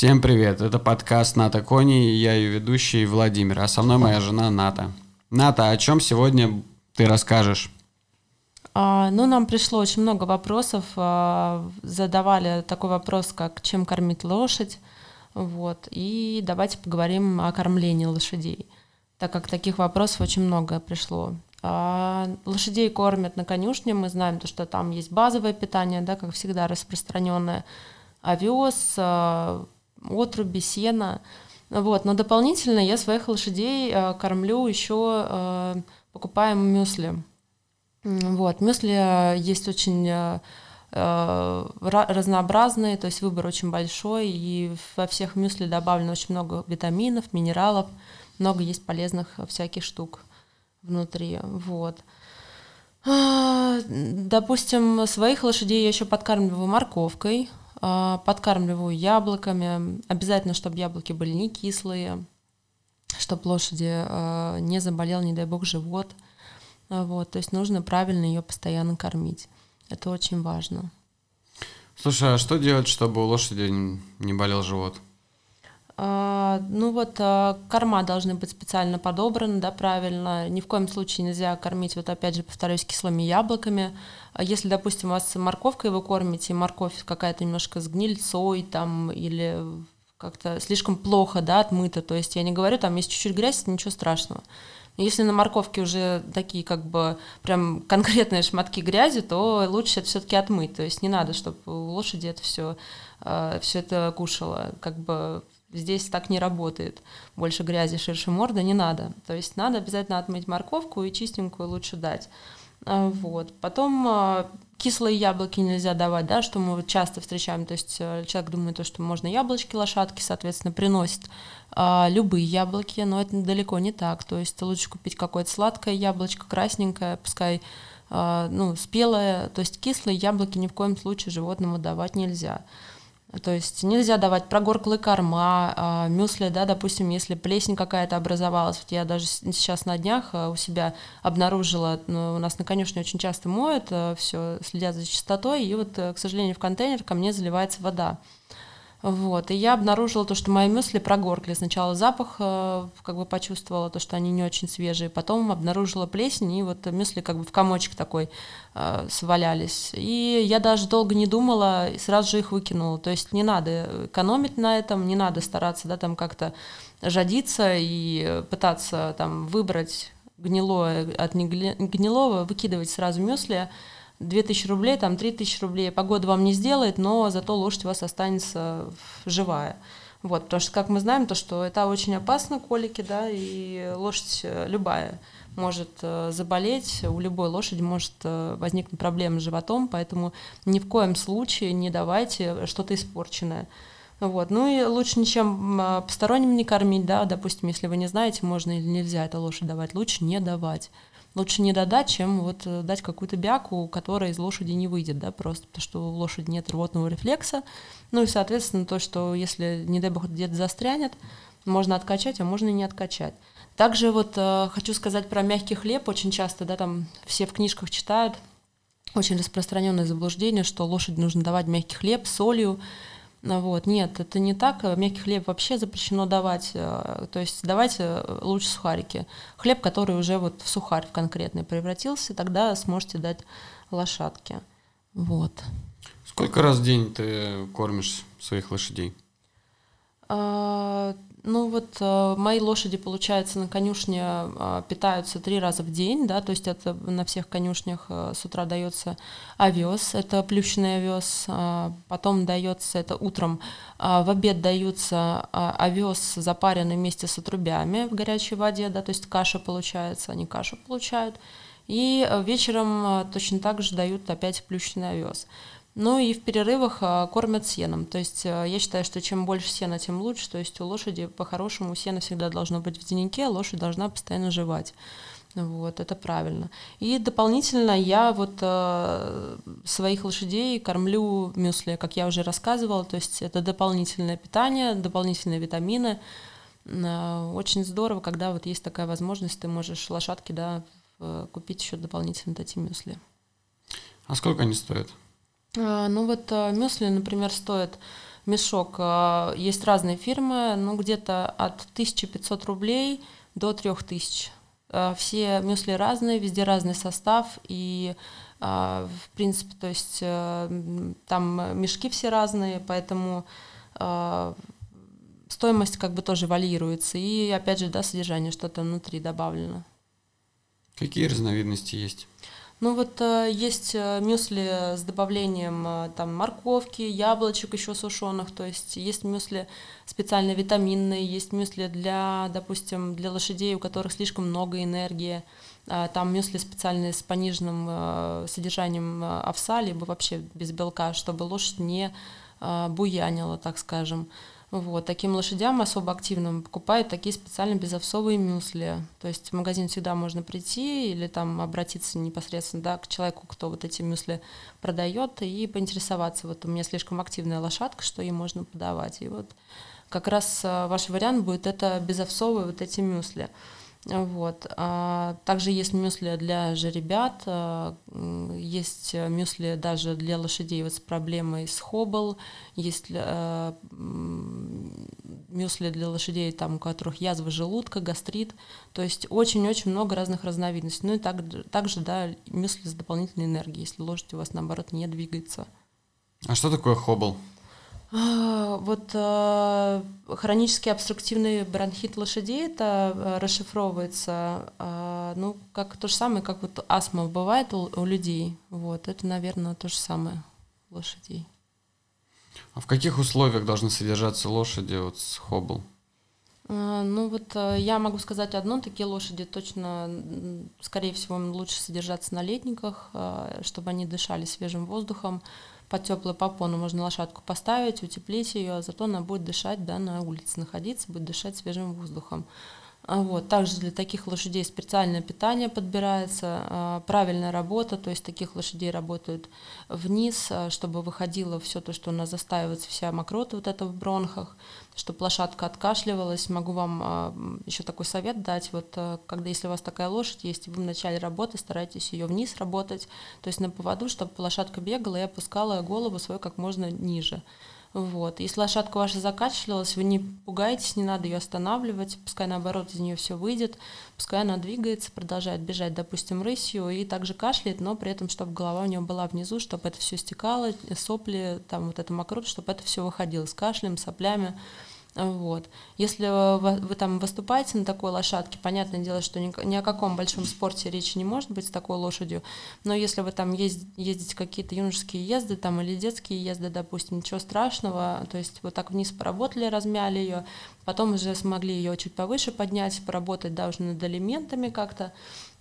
Всем привет, это подкаст «Ната Кони», я ее ведущий Владимир, а со мной моя жена Ната. Ната, о чем сегодня ты расскажешь? А, ну, нам пришло очень много вопросов, а, задавали такой вопрос, как чем кормить лошадь, вот, и давайте поговорим о кормлении лошадей, так как таких вопросов очень много пришло. А, лошадей кормят на конюшне, мы знаем, то, что там есть базовое питание, да, как всегда распространенное, овес, а, отруби, сена. Вот. Но дополнительно я своих лошадей а, кормлю еще, покупаем мюсли. Вот. Мюсли есть очень разнообразные, то есть выбор очень большой, и во всех мюсли добавлено очень много витаминов, минералов, много есть полезных всяких штук внутри, вот. А, допустим, своих лошадей я еще подкармливаю морковкой, подкармливаю яблоками. Обязательно, чтобы яблоки были не кислые, чтобы лошади а, не заболел, не дай бог, живот. Вот, то есть нужно правильно ее постоянно кормить. Это очень важно. Слушай, а что делать, чтобы у лошади не болел живот? А, ну вот а, корма должны быть специально подобраны, да, правильно. Ни в коем случае нельзя кормить, вот опять же, повторюсь, кислыми яблоками. А если, допустим, у вас морковкой вы кормите, морковь какая-то немножко с гнильцой там или как-то слишком плохо, да, отмыта, то есть я не говорю, там есть чуть-чуть грязь, ничего страшного. Если на морковке уже такие как бы прям конкретные шматки грязи, то лучше это все-таки отмыть. То есть не надо, чтобы у лошади это все, все это кушало. Как бы Здесь так не работает. Больше грязи, ширше морда не надо. То есть надо обязательно отмыть морковку и чистенькую лучше дать. А, вот. Потом а, кислые яблоки нельзя давать, да, что мы часто встречаем. То есть э, человек думает, то, что можно яблочки лошадки, соответственно, приносит а, любые яблоки, но это далеко не так. То есть лучше купить какое-то сладкое яблочко, красненькое, пускай ну, спелое. То есть кислые яблоки ни в коем случае животному давать нельзя. То есть нельзя давать прогорклые корма, а, мюсли, да, допустим, если плесень какая-то образовалась. Вот я даже сейчас на днях а, у себя обнаружила, ну, у нас на конюшне очень часто моют, а, все следят за чистотой, и вот, э, к сожалению, в контейнер ко мне заливается вода. Вот. И я обнаружила то, что мои мюсли прогоркли. Сначала запах э, как бы почувствовала, то, что они не очень свежие. Потом обнаружила плесень, и вот мюсли как бы в комочек такой э, свалялись. И я даже долго не думала, и сразу же их выкинула. То есть не надо экономить на этом, не надо стараться да, там как-то жадиться и пытаться там выбрать гнилое от негнилого, выкидывать сразу мюсли 2000 рублей, там 3000 рублей погода вам не сделает, но зато лошадь у вас останется живая. Вот, потому что, как мы знаем, то, что это очень опасно, колики, да, и лошадь э, любая может э, заболеть, у любой лошади может э, возникнуть проблема с животом, поэтому ни в коем случае не давайте что-то испорченное. Вот. Ну и лучше ничем посторонним не кормить, да, допустим, если вы не знаете, можно или нельзя это лошадь давать, лучше не давать лучше не додать, чем вот э, дать какую-то бяку, которая из лошади не выйдет, да, просто потому что у лошади нет рвотного рефлекса. Ну и, соответственно, то, что если, не дай бог, где-то застрянет, можно откачать, а можно и не откачать. Также вот э, хочу сказать про мягкий хлеб. Очень часто, да, там все в книжках читают, очень распространенное заблуждение, что лошади нужно давать мягкий хлеб солью. Ну вот. Нет, это не так. Мягкий хлеб вообще запрещено давать. Э, то есть давайте э, лучше сухарики. Хлеб, который уже вот в сухарь в конкретный превратился, тогда сможете дать лошадке. Вот. Сколько раз в день ты кормишь своих лошадей? Ну вот э, мои лошади, получается, на конюшне э, питаются три раза в день, да, то есть это на всех конюшнях э, с утра дается овес, это плющенный овес, э, потом дается это утром, э, в обед даются э, овес запаренный вместе с отрубями в горячей воде, да, то есть каша получается, они кашу получают, и э, вечером э, точно так же дают опять плющенный овес. Ну и в перерывах а, кормят сеном. То есть а, я считаю, что чем больше сена, тем лучше. То есть у лошади по-хорошему сено всегда должно быть в деннике, а лошадь должна постоянно жевать. Вот, это правильно. И дополнительно я вот э, своих лошадей кормлю мюсли, как я уже рассказывала, то есть это дополнительное питание, дополнительные витамины. Э, очень здорово, когда вот есть такая возможность, ты можешь лошадке, да, купить еще дополнительно эти мюсли. А сколько они стоят? А, ну вот а, мюсли, например, стоят мешок. А, есть разные фирмы, ну где-то от 1500 рублей до 3000. А, все мюсли разные, везде разный состав, и в принципе, то есть э, там мешки все разные, поэтому стоимость как бы тоже варьируется. И опять же, да, содержание что-то внутри добавлено. Какие разновидности есть? Ну вот э, есть э, мюсли с добавлением э, там морковки, яблочек еще сушеных, то есть есть мюсли специально витаминные, есть мюсли для, допустим, для лошадей, у которых слишком много энергии, а, там мюсли специальные с пониженным содержанием овса, либо вообще без белка, чтобы лошадь не буянила, так скажем. Вот, таким лошадям особо активным покупают такие специально безовсовые мюсли. То есть в магазин всегда можно прийти или там обратиться непосредственно да, к человеку, кто вот эти мюсли продает, и поинтересоваться, вот у меня слишком активная лошадка, что ей можно подавать. И вот как раз э, ваш вариант будет это безовсовые вот эти мюсли. Вот. А также есть мюсли для жеребят, а, есть мюсли даже для лошадей вот с проблемой с хоббл, есть а, мюсли для лошадей, там, у которых язва желудка, гастрит. То есть очень-очень много разных разновидностей. Ну и так, также, да, мюсли с дополнительной энергией, если лошадь у вас, наоборот, не двигается. А что такое хоббл? А, вот э, хронический обструктивный бронхит лошадей это э, расшифровывается, э, ну, как то же самое, как вот астма бывает у, у людей. Вот, это, наверное, то же самое у лошадей. А в каких условиях должны содержаться лошади вот с хоббл? Ну вот я могу сказать одно, такие лошади точно, скорее всего, лучше содержаться на летниках, чтобы они дышали свежим воздухом, под теплую попону можно лошадку поставить, утеплить ее, зато она будет дышать, да, на улице находиться, будет дышать свежим воздухом. А вот. Также для таких лошадей специальное питание подбирается, а, правильная работа, то есть таких лошадей работают вниз, а, чтобы выходило все то, что у нас застаивается, вся мокрота вот это в бронхах, чтобы лошадка откашливалась. Могу вам еще такой совет дать, вот когда если у вас такая лошадь есть, вы в начале работы старайтесь ее вниз работать, то есть на поводу, чтобы лошадка бегала и опускала голову свою как можно ниже. Вот. Если лошадка ваша закашлялась, вы не пугаетесь, не надо ее останавливать, пускай наоборот из нее все выйдет, пускай она двигается, продолжает бежать, допустим, рысью и также кашляет, но при этом, чтобы голова у нее была внизу, чтобы это все стекало, сопли, там вот это мокрот, чтобы это все выходило с кашлем, соплями. Вот. Если вы, там выступаете на такой лошадке, понятное дело, что ни, ни о каком большом спорте речи не может быть с такой лошадью, но если вы там ездите, ездите какие-то юношеские езды там, или детские езды, допустим, ничего страшного, то есть вот так вниз поработали, размяли ее, потом уже смогли ее чуть повыше поднять, поработать да, уже над элементами как-то,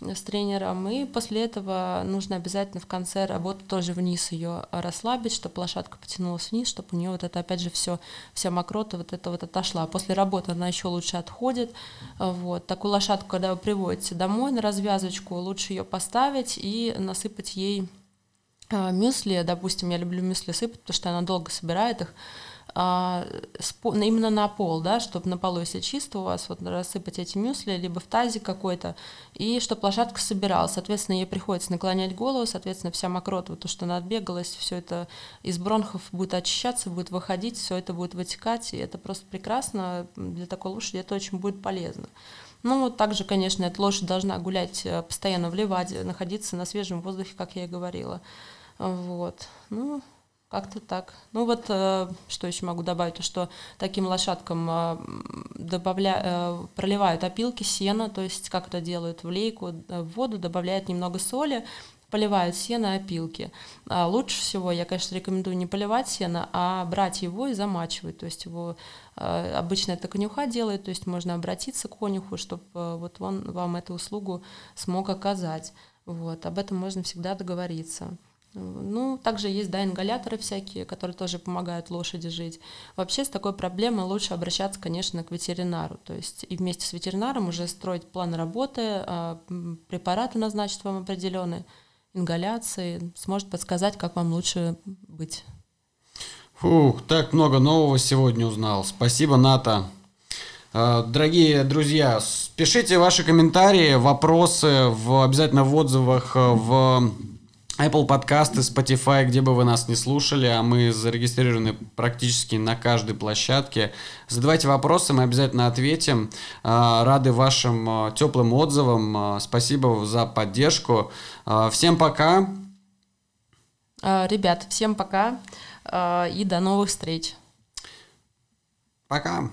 с тренером, и после этого нужно обязательно в конце работы тоже вниз ее расслабить, чтобы лошадка потянулась вниз, чтобы у нее вот это опять же все, вся мокрота вот это вот отошла. После работы она еще лучше отходит. Вот. Такую лошадку, когда вы приводите домой на развязочку, лучше ее поставить и насыпать ей а, мюсли, допустим, я люблю мюсли сыпать, потому что она долго собирает их, а, именно на пол, да, чтобы на полу, если чисто у вас, вот рассыпать эти мюсли, либо в тазик какой-то, и чтобы лошадка собиралась. Соответственно, ей приходится наклонять голову, соответственно, вся мокрота, вот то, что она отбегалась, все это из бронхов будет очищаться, будет выходить, все это будет вытекать, и это просто прекрасно для такой лошади, это очень будет полезно. Ну, вот также, конечно, эта лошадь должна гулять э, постоянно в леваде, находиться на свежем воздухе, как я и говорила. Вот. Ну, как-то так. Ну вот, э, что еще могу добавить, то что таким лошадкам э, добавля... э, проливают опилки сена, то есть как это делают в лейку, в воду добавляют немного соли, поливают сено опилки. А лучше всего, я, конечно, рекомендую не поливать сено, а брать его и замачивать. То есть его обычно это конюха делает, то есть можно обратиться к конюху, чтобы вот он вам эту услугу смог оказать. Вот, об этом можно всегда договориться. Ну, также есть, да, ингаляторы всякие, которые тоже помогают лошади жить. Вообще с такой проблемой лучше обращаться, конечно, к ветеринару. То есть и вместе с ветеринаром уже строить план работы, а, препараты назначить вам определенные, ингаляции, сможет подсказать, как вам лучше быть. Фух, так много нового сегодня узнал. Спасибо, Ната. А, дорогие друзья, пишите ваши комментарии, вопросы в, обязательно в отзывах в Apple подкасты, Spotify, где бы вы нас не слушали, а мы зарегистрированы практически на каждой площадке. Задавайте вопросы, мы обязательно ответим. А, рады вашим а, теплым отзывам. А, спасибо за поддержку. Всем пока. Ребят, всем пока и до новых встреч. Пока.